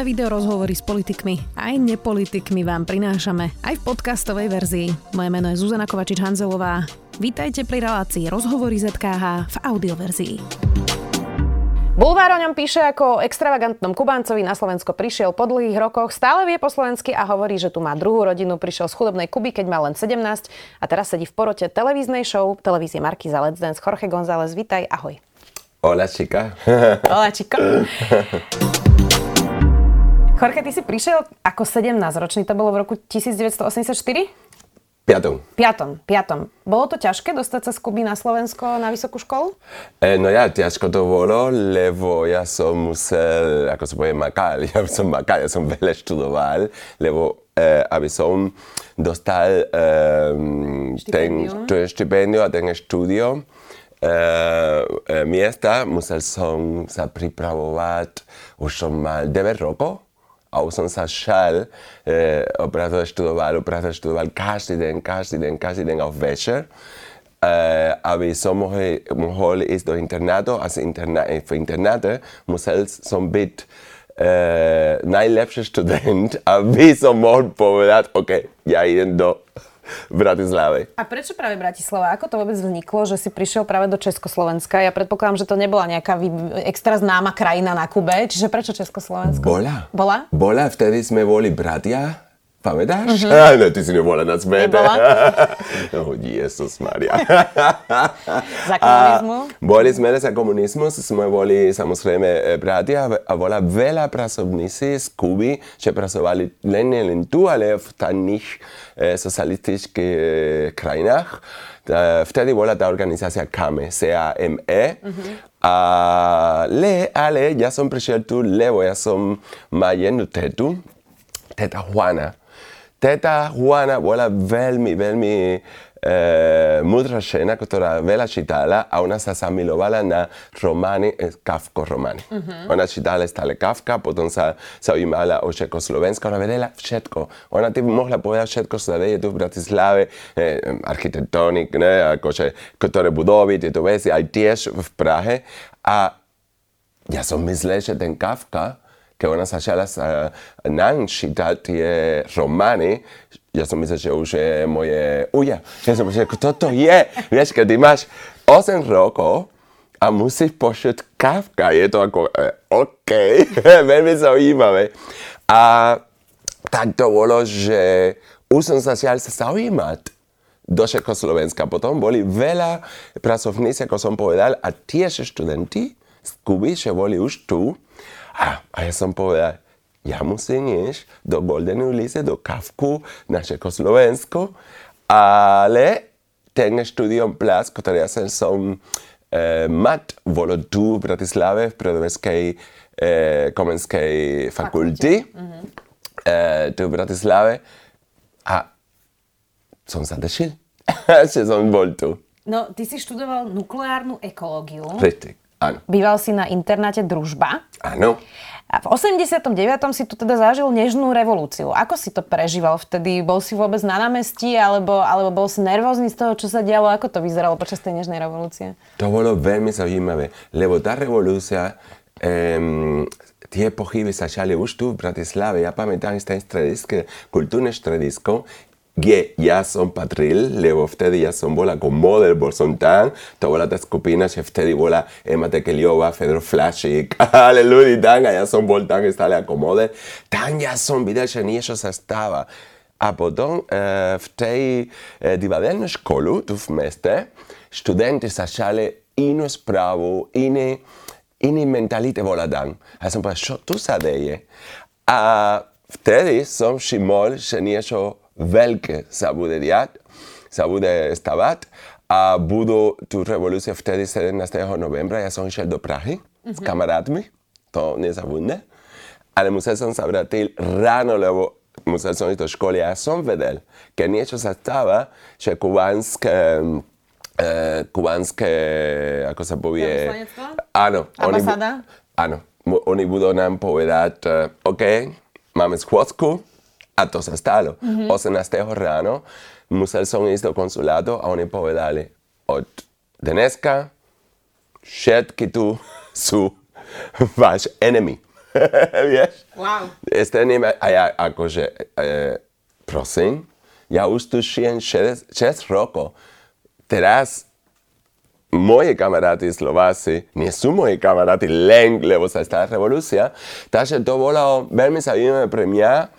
Nové video rozhovory s politikmi aj nepolitikmi vám prinášame aj v podcastovej verzii. Moje meno je Zuzana Kovačič-Hanzelová. Vítajte pri relácii Rozhovory ZKH v audioverzii. Bulvár o ňom píše ako o extravagantnom Kubáncovi na Slovensko prišiel po dlhých rokoch, stále vie po slovensky a hovorí, že tu má druhú rodinu, prišiel z chudobnej Kuby, keď mal len 17 a teraz sedí v porote televíznej show televízie Marky za Let's Dance. Jorge González, vítaj, ahoj. Hola, chica. Hola, chica. Jorge, ty si prišiel ako 17-ročný, to bolo v roku 1984? Piatom. Piatom, piatom. Bolo to ťažké dostať sa z Kuby na Slovensko na vysokú školu? E, no ja, ťažko to bolo, lebo ja som musel, ako sa povie, makal. Ja som makal, ja som veľa študoval, lebo e, aby som dostal e, ten, ten štipendium a ten štúdio, e, e, miesta, musel som sa pripravovať, už som mal 9 rokov a už som sa šel e, opravdu študoval, opravdu študoval každý deň, každý deň, každý deň a večer, e, aby som mohol, mohol ísť do internátu a interna, v internáte musel som byť e, najlepší študent, aby som mohol povedať, OK, ja idem do v Bratislave. A prečo práve Bratislava? Ako to vôbec vzniklo, že si prišiel práve do Československa? Ja predpokladám, že to nebola nejaká extra známa krajina na Kube, čiže prečo Československo? Bola. Bola? Bola, vtedy sme boli bratia Pamätáš? Uh-huh. No, ty si nebola na smete. Nebola? oh, Jesus Maria. za komunizmu? A boli sme za komunizmus, sme boli samozrejme e, bratia a bola veľa pracovníci z Kuby, že pracovali len, len tu, ale v taných e, socialistických e, krajinách. Vtedy bola tá organizácia KAME, C-A-M-E. Uh-huh. Ale, ale ja som prišiel tu, lebo ja som mal jednu tetu, teta Juana. Teta Juana bola veľmi, veľmi e, múdra žena, ktorá veľa čítala a ona sa zamilovala na romány, e, Kafko romány. Uh-huh. Ona čítala stále Kafka, potom sa zaujímala o Československa, ona vedela všetko. Ona ti mohla povedať všetko, čo sa deje tu v Bratislave, e, architektonik, ne, akože, ktoré budovy, tieto veci, aj tiež v Prahe. A ja som myslel, že ten Kafka keď ona začala sa nám čítať tie romány, ja som myslel, že už je moje uja. Ja som myslel, kto to je? Vieš, keď máš 8 rokov a musíš počuť Kafka, je to ako, eh, OK, veľmi zaujímavé. A tak to bolo, že už som začal sa zaujímať do Československa. Potom boli veľa pracovníci, ako som povedal, a tiež študenti z Kuby, že boli už tu. A, a ja som povedal, ja musím ísť do Golden Ulysses, do Kafku na Československo, ale ten štúdium Plus, ktorý ja som, som e, mat, bolo tu v Bratislave v Prírodovedskej e, komenskej fakulty, mm-hmm. e, tu v Bratislave a som sa tešil, že som bol tu. No, ty si študoval nukleárnu ekológiu. Richtig. Áno. Býval si na internáte Družba. Áno. A v 89. si tu teda zažil nežnú revolúciu. Ako si to prežíval vtedy? Bol si vôbec na námestí, alebo, alebo bol si nervózny z toho, čo sa dialo? Ako to vyzeralo počas tej nežnej revolúcie? To bolo veľmi zaujímavé, lebo tá revolúcia, um, tie pochyby začali už tu v Bratislave. Ja pamätám, ten stredisko, kultúrne stredisko γκέ για σον πατρίλ, λέω φτέδι για σον βόλα κομμόδελ μπορσον τάν, τα βόλα τα σκουπίνα και φτέδι βόλα έματε και λίγο βάφεδρο φλάσικ. Αλληλούδι τάν, για σον βόλ τάν, στα λέει κομμόδελ, τάν για σον βίδα και νίσο σας τάβα. Από τον φτέει τη βαδέλνο σκόλου του φμέστε, στουδέντε σα σάλε, είναι σπράβο, είναι. Είναι η μενταλίτη βολαντάν. Ας πούμε, σωτούσα δέγε. Φτέδι, σωμ σιμόλ, σενίεσο veľké sa bude diať, sa bude stavať a budú tu revolúcia vtedy 17. novembra. Ja som išiel do Prahy mm-hmm. s kamarátmi, to nezabudne, ale musel som sa vrátiť ráno, lebo musel som ísť do školy a ja som vedel, keď niečo sa stáva, že kubánske kubánske, ako sa povie... Áno. Ambasáda? Áno. Oni budú nám povedať, OK, máme schôdzku, to sa stalo. Mm-hmm. 18. ráno musel som ísť do konsulátu a oni povedali, od dneska všetky tu sú váš enemy. Vieš? Wow. Stením, a ja akože, e, prosím, ja už tu šijem 6, 6 rokov. Teraz moje kamaráty Slováci nie sú moji kamaráti len, lebo sa stala revolúcia. Takže to bolo veľmi zaujímavé pre mňa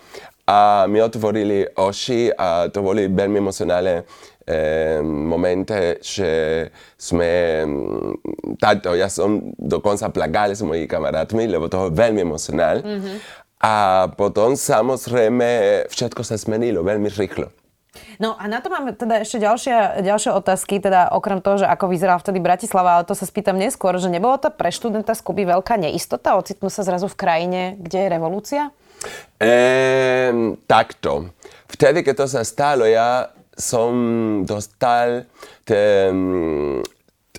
a mi otvorili oči a to boli veľmi emocionálne eh, momenty, že sme, táto, ja som dokonca plakal s mojimi kamarátmi, lebo to je veľmi emocionál. Mm-hmm. A potom samozrejme všetko sa zmenilo veľmi rýchlo. No a na to máme teda ešte ďalšia, ďalšie otázky, teda okrem toho, že ako vyzerala vtedy Bratislava, ale to sa spýtam neskôr, že nebolo to pre študenta z Kuby veľká neistota ocitnúť sa zrazu v krajine, kde je revolúcia? Ehm, takto. Vtedy, keď to sa stalo, ja som dostal te,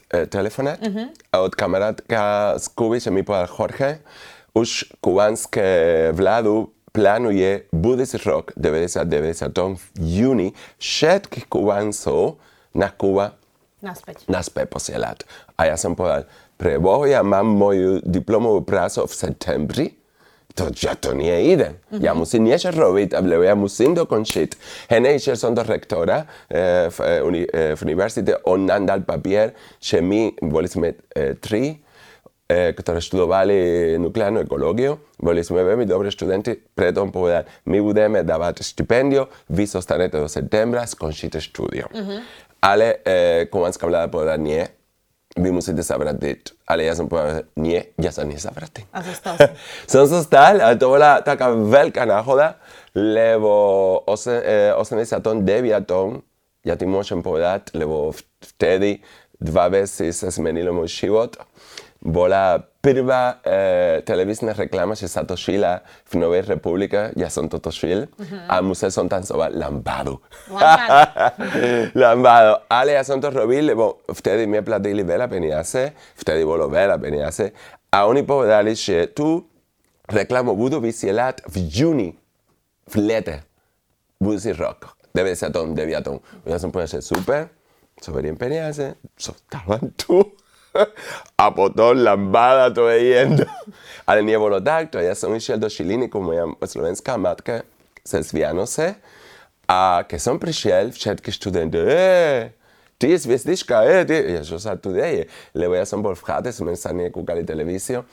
te, telefonát uh-huh. od kamarátka z Kuby, že mi povedal Jorge, už kubánske vládu plánuje budúci rok 90-90 v júni všetkých Kubáncov na Kuba naspäť. naspäť posielať. A ja som povedal, pre Boha, ja mám moju diplomovú prácu v septembri, to, ja to nie ide. Mm-hmm. Ja musím niečo robiť, lebo ja musím dokončiť. Hneď išiel som do rektora eh, v, eh, uni, eh, v univerzite, on nám dal papier, že my boli sme eh, tri E, ktoré študovali nukleárnu ekológiu, boli sme veľmi dobrí študenti, preto povedal, my budeme dávať štipendio, vy zostanete do septembra, skončíte štúdio. Uh-huh. Ale e, kubanská vláda povedala, nie, vy musíte sa vrátiť. Ale ja som povedal, nie, ja sa nezavrátim. A zostal som zostal, ale to bola taká veľká náhoda, lebo 89. ja ti môžem povedať, lebo vtedy dva veci sa zmenilo môj život bola prvá e, televízna reklama, že sa točila v Novej republike, ja som to točil, uh-huh. a musel som tancovať lambado. lambado. Ale ja som to robil, lebo vtedy mi platili veľa peniaze, vtedy bolo veľa peniaze, a oni povedali, že tu reklamu vysielať v júni, v lete, rok, 99. Ja som povedal, že super, zoberiem peniaze, zostavam tu. Potom lambada to jediendo. Ale nie bolo takto. Ja som išiel do Šiliniku, moja slovenská matka cez Vianoce. A keď som prišiel, všetky študenti, e, ty je zviezdička, e, ty. Ja, čo sa tu deje? Lebo ja som bol v chate, sme sa nekúkali televíziu.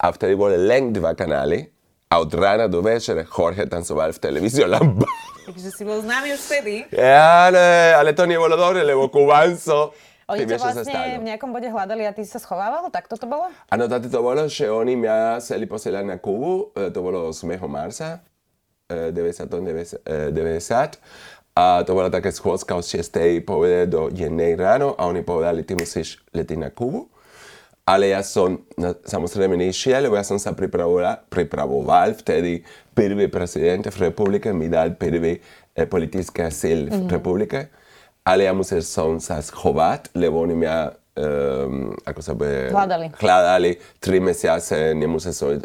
A vtedy boli len dva kanály. A od rána do večera Jorge tancoval v televíziu lambada. Takže si bol známy už vtedy? Ja, ale, ale to nebolo dobre, lebo kubanco oni ťa vlastne v nejakom bode hľadali a ty sa schovával? Tak toto bolo? Áno, tady to bolo, že oni mňa chceli posielať na Kubu, e, to bolo 8. marca 1990. E, a to bola taká schôdzka od 6. povede do 1. ráno a oni povedali, ty musíš letiť na Kubu. Ale ja som na, samozrejme nešiel, lebo ja som sa pripravoval, pripravoval vtedy prvý prezident v republike mi dal prvý eh, politický asyl v mm-hmm. republike ale ja musel som sa schovať, lebo oni mňa um, ako sa bude... Hľadali. Hľadali tri mesiace, nemusel som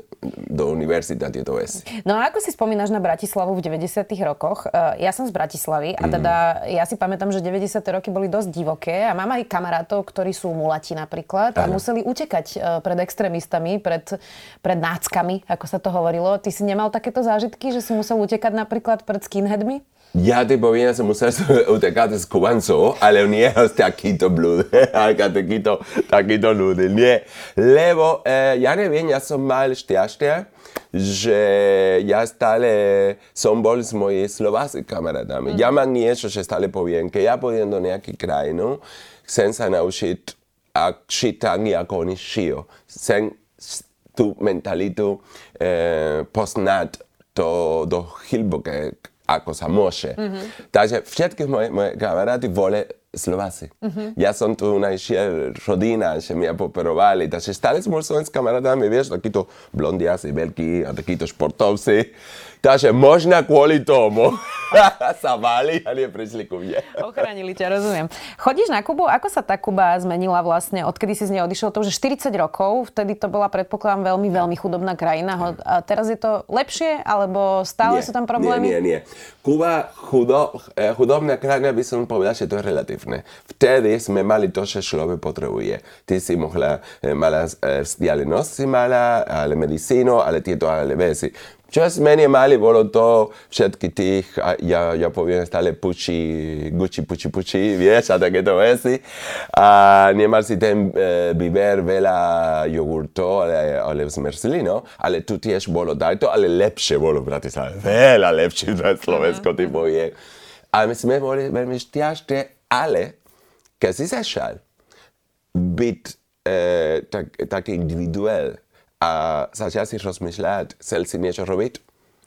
do univerzity a tieto veci. No a ako si spomínaš na Bratislavu v 90 rokoch? Uh, ja som z Bratislavy a teda mm. ja si pamätám, že 90 roky boli dosť divoké a mám aj kamarátov, ktorí sú mulati napríklad a ano. museli utekať uh, pred extrémistami, pred, pred náckami, ako sa to hovorilo. Ty si nemal takéto zážitky, že si musel utekať napríklad pred skinheadmi? Ja ti poviem, že musel utekať z Kubancov, ale nie z takýto blúd, takýto, takýto ľudí, nie. Lebo eh, ja neviem, ja som mal šťastie, že ja stále som bol s mojimi slováci kamarátami. Mm. Ja mám niečo, že stále poviem, keď ja pôjdem do nejakej krajinu, chcem sa naučiť a šiť tak, ako oni šijú. Chcem tú mentalitu eh, poznať to do hlboké, ako sa môže. Mm-hmm. Takže všetky moje, moje kamaráty boli Slováci. Mm-hmm. Ja som tu našiel rodina, že mi poperovali, takže stále bol s kamarátami, vieš, takíto blondiaci veľkí a takíto športovci. Takže možno kvôli tomu sa báli a neprišli ku mne. Ochránili ťa, rozumiem. Chodíš na Kubu? Ako sa tá Kuba zmenila vlastne, odkedy si z nej odišiel? To už 40 rokov, vtedy to bola, predpokladám, veľmi, veľmi chudobná krajina. A teraz je to lepšie, alebo stále nie, sú tam problémy? Nie, nie, nie. Kuba, chudo, eh, chudobná krajina by som povedal, že to je relatívne. Vtedy sme mali to, čo človek potrebuje. Ty si mohla, e, mala e, vzdialenosť si mala, ale medicínu, ale tieto ale veci. Čas menej mali bolo to všetky tých, ja, ja poviem stále puči, guči, puči, puči, vieš, a takéto veci. A nemal si ten e, biber veľa jogurto, ale, ale zmrzlino, ale tu tiež bolo dajto, ale lepšie bolo v Bratislave. Veľa lepšie na Slovensku, ty povie. A my sme boli veľmi šťastné, ale keď si zašal byť e, tak, taký individuál, a začal si rozmýšľať, chcel si niečo robiť,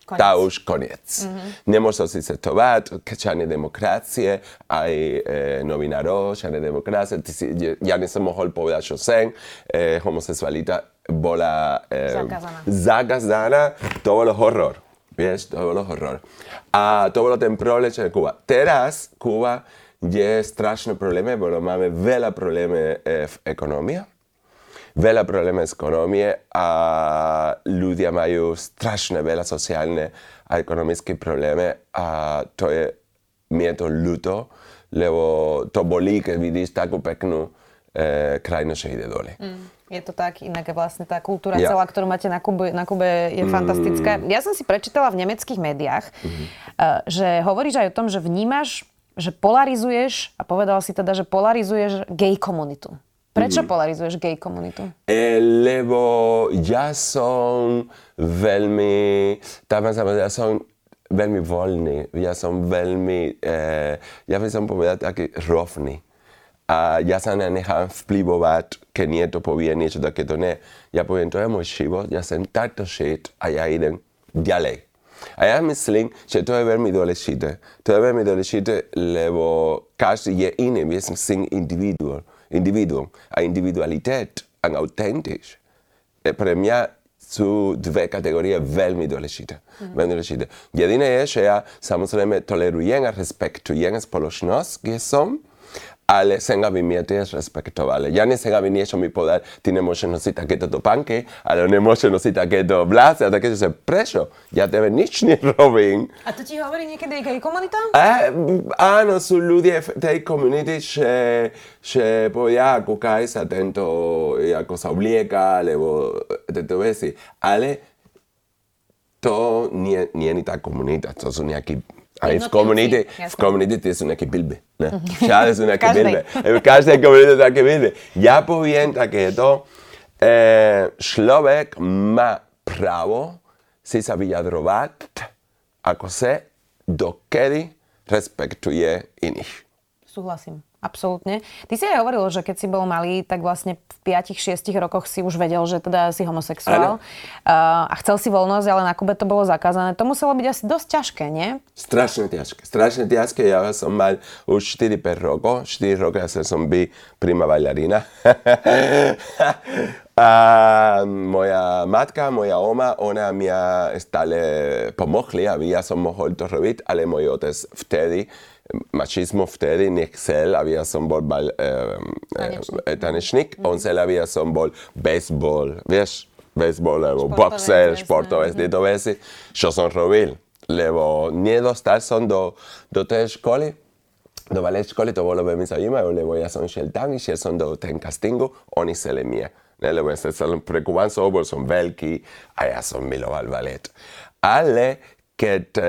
Konec. tá už koniec. Mm-hmm. Nemôžem si cetovať, žiadne demokracie, aj e, novinárov, žiadne demokracie. Si, ja nesom mohol povedať, čo sem. E, homosexualita bola e, zakázaná. zakázaná. To bolo horor. Vieš, to bolo horor. A to bolo ten problém, čo je Kuba. Teraz Kuba je strašný problém, lebo máme veľa problémov e, v ekonomii veľa problémov z ekonomie a ľudia majú strašne veľa sociálne a ekonomické problémy a to je, mi je to ľúto, lebo to bolí, keď vidíš takú peknú e, krajinu, že ide dole. Mm. Je to tak, inak vlastne tá kultúra ja. celá, ktorú máte na Kube, na Kube je mm. fantastická. Ja som si prečítala v nemeckých médiách, mm. že hovoríš aj o tom, že vnímaš, že polarizuješ, a povedal si teda, že polarizuješ gay komunitu. Prečo mm. polarizuješ gay komunitu? E, lebo ja som veľmi, tam ja som veľmi voľný, ja som veľmi, e, ja by som povedal taký rovný. A ja sa nenechám vplyvovať, keď niekto povie niečo takéto. Ne, ja poviem, to je môj život, ja som takto šit a ja idem ďalej. A ja myslím, že to je veľmi dôležité. To je veľmi dôležité, lebo každý je iný, ja som individuál individuum, a individualitet, ang autentisch. Pre mňa sú dve kategórie veľmi dôležité. Mm. Veľmi dôležité. Jediné je, že ja samozrejme tolerujem a respektujem spoločnosť, kde som, ale sem aby mi tiež respektovali. Ja nechcem, aby niečo mi povedal, ty nemôžeš nosiť takéto topánky, ale nemôžeš nosiť takéto vlásy a takéto, že prečo? Ja tebe nič nerobím. A to ti hovorí niekedy aj komunita? A, áno, sú ľudia v tej komunite, že, že povedia, kúkaj sa tento, ako sa oblieka, alebo tieto veci. Ale to nie, nie je tá komunita, to sú nejakí aj v komunite, v komunite sú nejaké bilby. Ne? Všade sú nejaké bilby. V každej komunite sú nejaké bilby. Ja poviem takéto, e, človek má právo si sa vyjadrovať, ako sa dokedy respektuje iných. Súhlasím. Absolútne. Ty si aj hovoril, že keď si bol malý, tak vlastne v 5-6 rokoch si už vedel, že teda si homosexuál. Uh, a chcel si voľnosť, ale na Kube to bolo zakázané. To muselo byť asi dosť ťažké, nie? Strašne ťažké. Strašne ťažké. Ja som mal už 4-5 rokov. 4 roky ja som byl prima bailarina. a moja matka, moja oma, ona mi stále pomohli, aby ja som mohol to robiť, ale môj otec vtedy mačizmo vtedy nechcel, aby ja som bol bal, eh, eh, tanečník. Mm. On chcel, aby ja som bol baseball, vieš, baseball, alebo boxer, športové, tieto veci, čo som robil. Lebo nedostal som do, do tej školy, do ballet školy, to bolo veľmi zaujímavé, lebo ja som šiel tam, išiel som do ten castingu, oni chceli mňa. Lebo ja som pre Kuban bol som veľký a ja som miloval ballet. Ale keď e,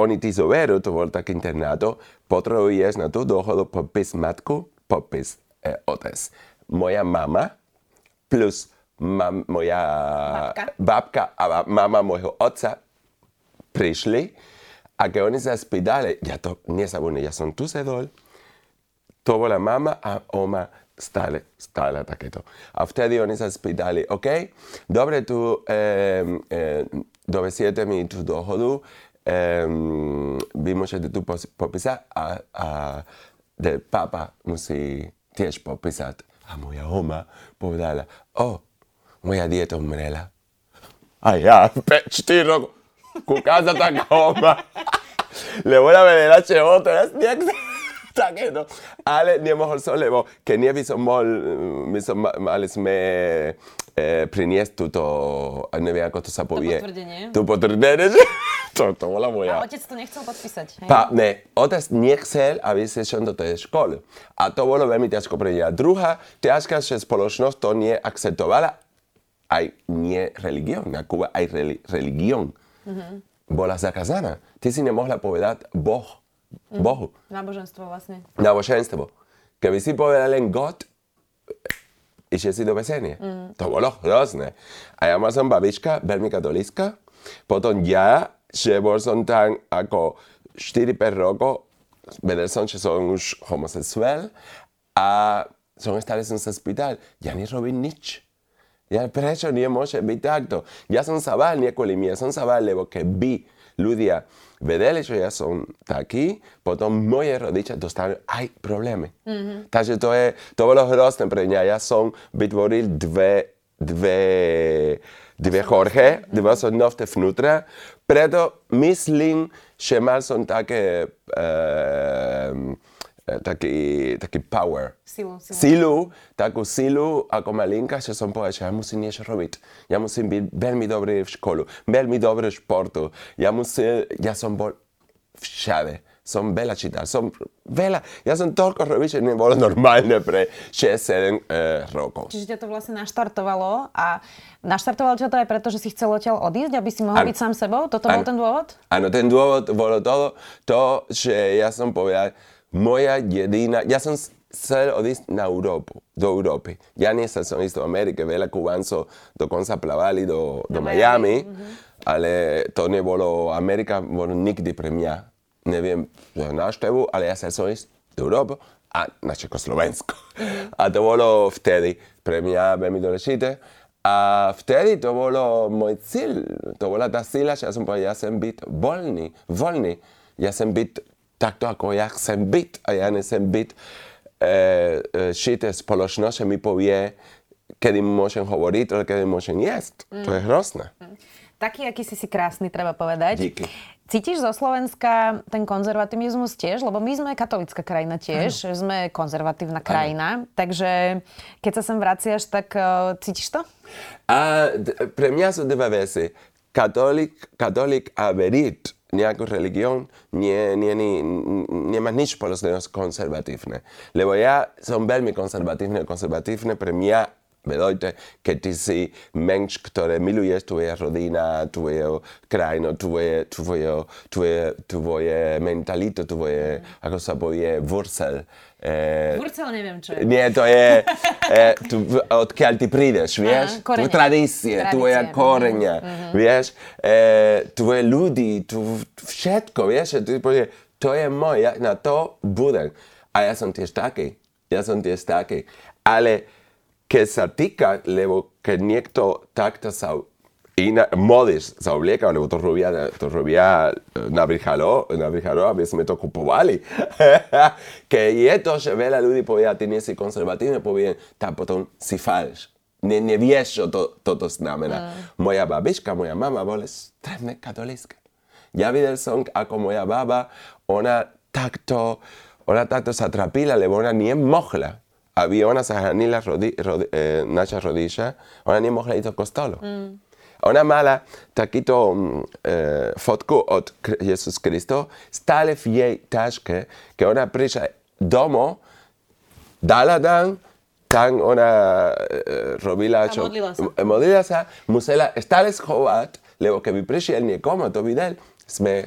oni ti zoberú, to bol tak internato, potrebuješ na tú dohodu popis matku, popis e, otec. Moja mama plus mam, moja babka. babka a mama môjho otca prišli a keď oni sa spýtali, ja to nezabudnem, ja som tu sedol, to bola mama a oma stále, stále takéto. A vtedy oni sa spýtali, OK, dobre, tu e, e, dovesiete mi tú dohodu, um, vy môžete tu popísať a, a de papa musí tiež popísať. A moja oma povedala, o, oh, moja dieta umrela. A ja, 4 rokov, kúka sa tak oma. Lebo la vedela, že o, teraz nejak takéto. Ale nemohol som, lebo keď nie by som mohol, my som, mali sme priniesť túto, neviem ako to sa povie. To potvrdenie. To potvrdenie, že to, to bola moja... A otec to nechcel podpísať, hej? Pa, ne, otec nechcel, aby si šiel do tej školy. A to bolo veľmi ťažko pre mňa. Druhá ťažká, že spoločnosť to neakceptovala, aj nie religión, na Kuba aj reli, religión. Mm-hmm. Bola zakázaná. Ty si nemohla povedať Boh. Mm. Bohu. Náboženstvo vlastne. Náboženstvo. Keby si povedal len God, išiel si do väzenia. Mm. To bolo hrozné. A ja mal som babička, veľmi katolícka, potom ja, že bol som tam ako 4-5 rokov, vedel som, že som už homosexuál a som stále som sa spýtal, ja nerobím nič. Ja prečo nemôže byť takto? Ja som sa bál nie kvôli mne, som sa bál, lebo keby ľudia vedeli, že ja som taký, potom moje rodičia dostanú aj problémy. Mm-hmm. Takže to, je, to bolo hrozné pre mňa. Ja som vytvoril dve, dve dve Jorge, dve osobnosti vnútra. Preto myslím, že mal som také, uh, taký, taký power. Silu, silu. Silu, takú silu ako malinka, že som povedal, že ja musím niečo robiť. Ja musím byť veľmi dobrý v školu, veľmi dobrý v športu. Ja, musím, ja som bol všade som veľa čítal, som veľa, ja som toľko robil, že nebolo normálne pre 6-7 e, rokov. Čiže ťa to vlastne naštartovalo a naštartovalo ťa to aj preto, že si chcel odtiaľ odísť, aby si mohol ano. byť sám sebou? Toto ano. bol ten dôvod? Áno, ten dôvod bolo to, to, že ja som povedal, moja jediná, ja som chcel odísť na Európu, do Európy. Ja nechcel som ísť do Ameriky, veľa Kubáncov dokonca plavali do, do Miami, Miami mm-hmm. ale to nebolo, Amerika bolo nikdy pre mňa neviem, návštevu, ale ja sa som ísť do Európy a na Československo. Mm-hmm. A to bolo vtedy pre mňa veľmi dôležité. A vtedy to bolo môj cíl, to bola tá sila, že ja som povedal, ja chcem byť voľný, voľný. Ja chcem byť takto, ako ja chcem byť a ja nechcem byť e, e, šité spoločnosť, že mi povie, kedy môžem hovoriť, ale kedy môžem jesť. Mm. To je hrozné. Mm. Taký, aký si si krásny, treba povedať. Díky. Cítiš zo Slovenska ten konzervativizmus tiež? Lebo my sme katolická krajina tiež, ano. sme konzervatívna krajina. Ano. Takže keď sa sem vraciaš, tak uh, cítiš to? A, pre mňa sú dve veci. Katolík, katolík a veriť nejakú religión nie, nie, nie, nemá nič spoločného konzervatívne. Lebo ja som veľmi konzervatívne. Konzervatívne pre mňa Vedojte, keď ty si menš, ktoré miluješ tvoje rodina, tvoje krajino, tvoje, tvoje, tvoje, tvoje mentalito, tvoje, mm. ako sa povie, vursel. Eh, Vursel neviem, čo je. Nie, to je, eh, tu, odkiaľ ty prídeš, vieš? Aha, tvoje tradície, tvoja koreňa, mm-hmm. vieš? Eh, tvoje ľudí, tu, všetko, vieš? Povie, to je môj, ja na to budem. A ja som tiež taký. Ja som tiež taký. Ale sa týka, lebo keď niekto takto sa iná, modis sa oblieka, lebo to robia, to robia na Brichalo, na Brichalo, aby sme to kupovali. keď je to, že veľa ľudí povie, ty nie si konzervatívne, povie, tak potom si falš. Ne, nevieš, čo to, toto znamená. Mm. Moja babička, moja mama bola extrémne katolícka. Ja videl som, ako moja baba, ona takto, ona takto sa trapila, lebo ona nie mohla aby ona sa hranila rodi, rodi, e, naša rodiča, ona nemohla ísť do kostolu. Mm. Ona mala takýto e, fotku od Jezus Kristo, stále v jej taške, keď ona domov, dala dan, tam ona e, robila čo... modlila sa. Musela stále schovať, lebo keby prišiel niekomu to videl, sme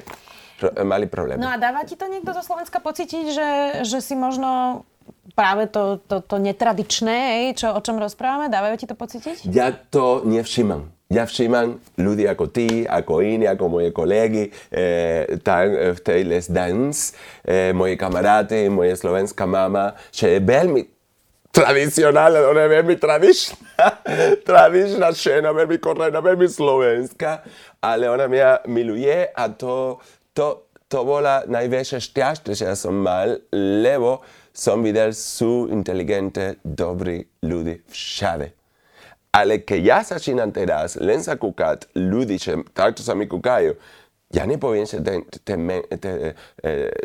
mali problém. No a dáva ti to niekto zo Slovenska pocítiť, že, že si možno práve to, to, to netradičné, čo, o čom rozprávame? Dávajú ti to pocítiť? Ja to nevšímam. Ja všímam ľudí ako ty, ako iní, ako moje kolegy, e, tam v tej Les Dance, e, moje kamaráty, moje slovenská mama, že je veľmi tradicionálna, ona je veľmi tradičná, tradičná žena, veľmi korena, veľmi slovenská, ale ona mňa miluje a to, to, to bola najväčšia šťastie, že som mal, lebo som videl sú inteligente, dobrí ľudí všade. Ale keď ja začínam teraz len sa kúkať ľudí, že takto sa mi kúkajú, ja nepoviem, že ten, ten, ten,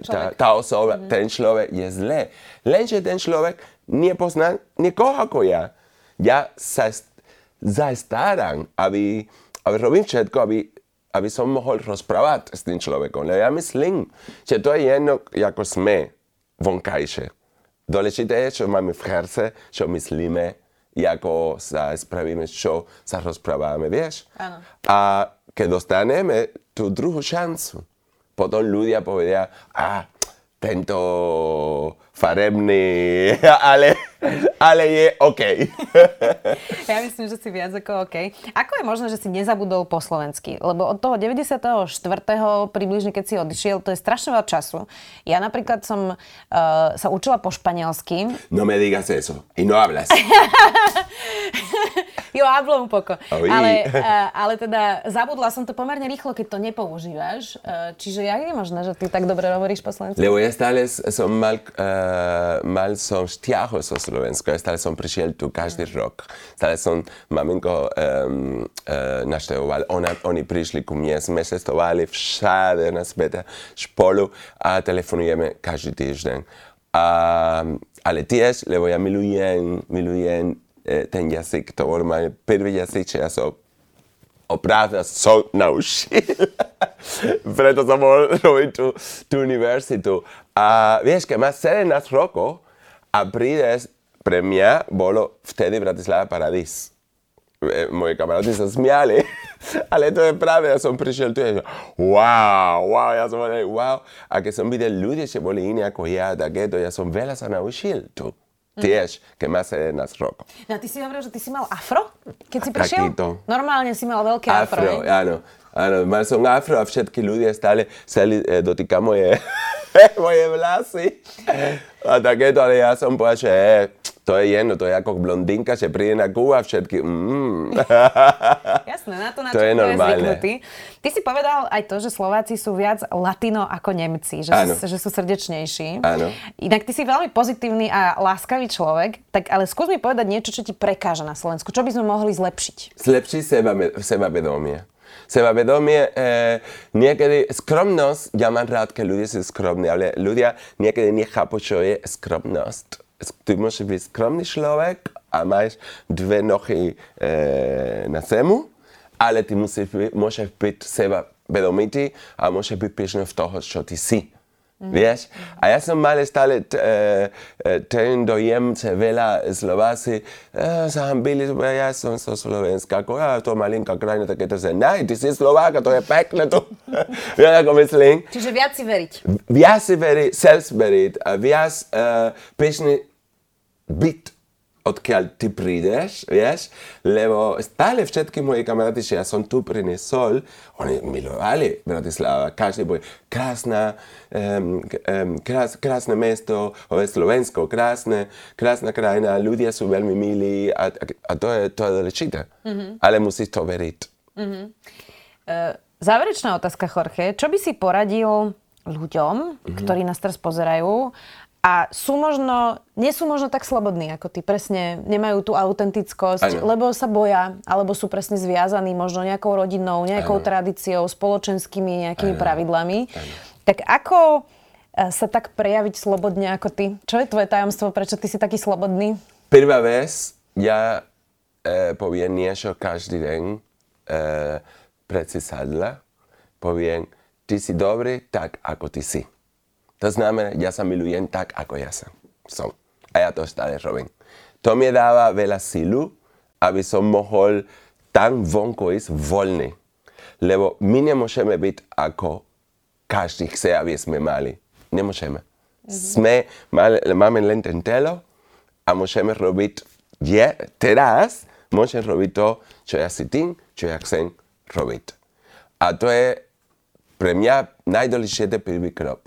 tá, tá osoba, mm-hmm. ten človek je zlé. Lenže ten človek nepozná niekoho ako ja. Ja sa zastaram, aby, aby robím všetko, aby aby som mohol rozprávať s tým človekom. Lebo ja myslím, že to je jedno, ako sme vonkajšie. Dôležité je, čo máme v herce, čo myslíme, ako sa spravíme, čo sa rozprávame, vieš? Áno. A keď dostaneme tú druhú šancu, potom ľudia povedia, a tento farebný, ale, ale je OK. ja myslím, že si viac ako OK. Ako je možné, že si nezabudol po slovensky? Lebo od toho 94. približne, keď si odišiel, to je strašne veľa času. Ja napríklad som uh, sa učila po španielsky. No me digas eso. Y no hablas. jo, hablo un poco. Ale, uh, ale teda zabudla som to pomerne rýchlo, keď to nepoužívaš. Uh, čiže jak je možné, že ty tak dobre hovoríš po slovensky? Lebo ja stále som mal, uh, mal som stiahol so Slovensku. Ja stále som prišiel tu každý rok. Stále som maminko um, uh, naštevoval. Ona, oni prišli ku mne, sme cestovali všade na svete spolu a telefonujeme každý týždeň. A, ale tiež, lebo ja milujem, milujem e, ten jazyk, to bol môj prvý jazyk, ja som opravdu som naučil. Preto som mohol robiť tú, tú univerzitu. A vieš, keď máš 17 rokov a prídeš, pre mňa bolo vtedy Bratislava paradís. E, moji kamaráti sa smiali, ale to je práve, ja som prišiel tu a že wow, wow, ja som hovoril, wow. A keď som videl ľudia, že boli iní ako ja, takéto, ja som veľa sa naučil tu. Tiež, keď má 17 rokov. No a ty si hovoril, že ty si mal afro, keď si prišiel? Takýto. Normálne si mal veľké afro, Afro, hej? áno. Áno, mal som afro a všetky ľudia stále chceli e, dotýkať moje, moje vlasy. A takéto, ale ja som povedal, že e, to je jedno, to je ako blondinka, že príde na Kuba a všetky, mm. Jasné, na to, na To je normálne. zvyknutý. Ty si povedal aj to, že Slováci sú viac latino ako Nemci, že, Áno. že sú srdečnejší. Áno. Inak ty si veľmi pozitívny a láskavý človek, tak ale skús mi povedať niečo, čo ti prekáža na Slovensku. Čo by sme mohli zlepšiť? Zlepší seba, sebavedomie. Sebavedomie, e, niekedy skromnosť, ja mám rád, keď ľudia sú skromní, ale ľudia niekedy nechápu, čo je skromnosť. Ty môžeš byť skromný človek a máš dve nohy e, na zemu, ale ty musíš byť, môžeš byť sebavedomitý a môžeš byť pyšný v toho, čo ty si. Mm. Vieš? A jaz sem mal stále ten eh, eh, dojemce veľa Slováci, eh, sám byli, ja som zo Slovenska, ako ja, to malinká krajina, tak je to se, ne, ty si Slováka, to je pekné, to, ja, vieš, ako myslím. Čiže viac si veriť. Viac si veriť, self veriť a viac uh, pešný byt. Odkiaľ ty prídeš, vieš, lebo stále všetky moje kamaráti, že ja som tu priniesol, oni milovali Bratislava, každý bol krásna, um, um, krás, krásne mesto, Slovensko, krásne, krásna krajina, ľudia sú veľmi milí a, a, a to je, to je dôležité. Ale musíš to veriť. Záverečná otázka, Jorge. Čo by si poradil ľuďom, ktorí nás teraz pozerajú a sú možno, nie sú možno tak slobodní ako ty, presne nemajú tú autentickosť, Áno. lebo sa boja, alebo sú presne zviazaní možno nejakou rodinou, nejakou Áno. tradíciou, spoločenskými nejakými Áno. pravidlami. Tak ako e, sa tak prejaviť slobodne ako ty? Čo je tvoje tajomstvo, prečo ty si taký slobodný? Prvá vec, ja e, poviem niečo každý deň e, pred sadla. Poviem, ty si dobrý tak, ako ty si. To znamená, ja sa milujem tak, ako ja som. som. A ja to stále robím. To mi dáva veľa silu, aby som mohol tam vonku ísť voľný. Lebo my nemôžeme byť ako každý chce, aby sme mali. Nemôžeme. Sme, mali, máme len ten telo a môžeme robiť, je, teraz môžem robiť to, čo ja tým, čo ja chcem robiť. A to je pre mňa najdôležitejší prvý krok.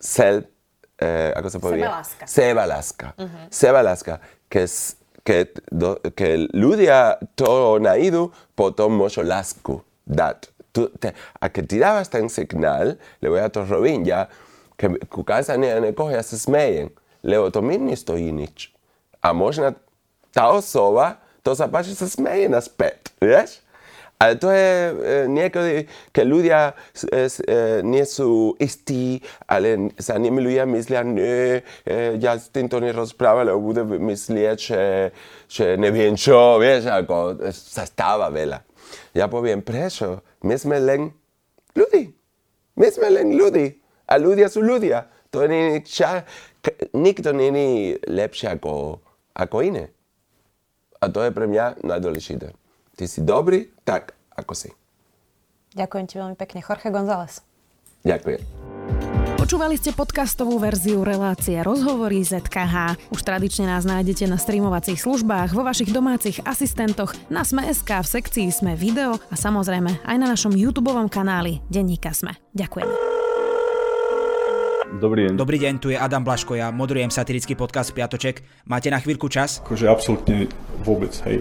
Self, eh, ako sa povie? Sebaláska. Sebaláska. Sebaláska. Keď, s- keď, do, keď ľudia to nájdu, potom môžu lásku dať. Tu, te, a keď ty dávaš ten signál, lebo ja to robím, ja, keď kúkam sa na niekoho, ja sa smejem, lebo to mi nestojí nič. A možno tá osoba, to sa páči, sa smeje naspäť, vieš? Ale to je e, niekedy, keď ľudia e, e, nie sú istí, ale sa nemilujú, myslia, ne, e, ja s týmto nerozprávam, lebo budem myslieť, že, že neviem čo, vieš, ako sa stáva veľa. Ja poviem, prečo? My sme len ľudí. My sme len ľudí. A ľudia sú ľudia. To nie, ča, nikto není lepší ako, ako iné. A to je pre mňa najdôležité. Ty si dobrý, tak ako si. Ďakujem ti veľmi pekne. Jorge González. Ďakujem. Počúvali ste podcastovú verziu relácie Rozhovory ZKH. Už tradične nás nájdete na streamovacích službách, vo vašich domácich asistentoch, na Sme.sk, v sekcii Sme video a samozrejme aj na našom YouTube kanáli Denníka Sme. Ďakujeme. Dobrý deň. Dobrý deň, tu je Adam Blaško, ja moderujem satirický podcast Piatoček. Máte na chvíľku čas? Akože absolútne vôbec, hej.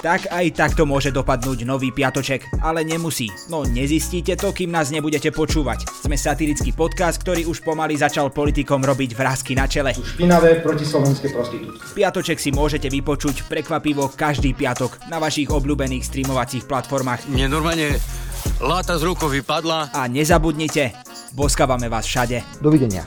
Tak aj takto môže dopadnúť nový piatoček, ale nemusí. No nezistíte to, kým nás nebudete počúvať. Sme satirický podcast, ktorý už pomaly začal politikom robiť vrázky na čele. Špinavé protislovenské prostitútky. Piatoček si môžete vypočuť prekvapivo každý piatok na vašich obľúbených streamovacích platformách. Mne normálne láta z rukou vypadla. A nezabudnite, boskávame vás všade. Dovidenia.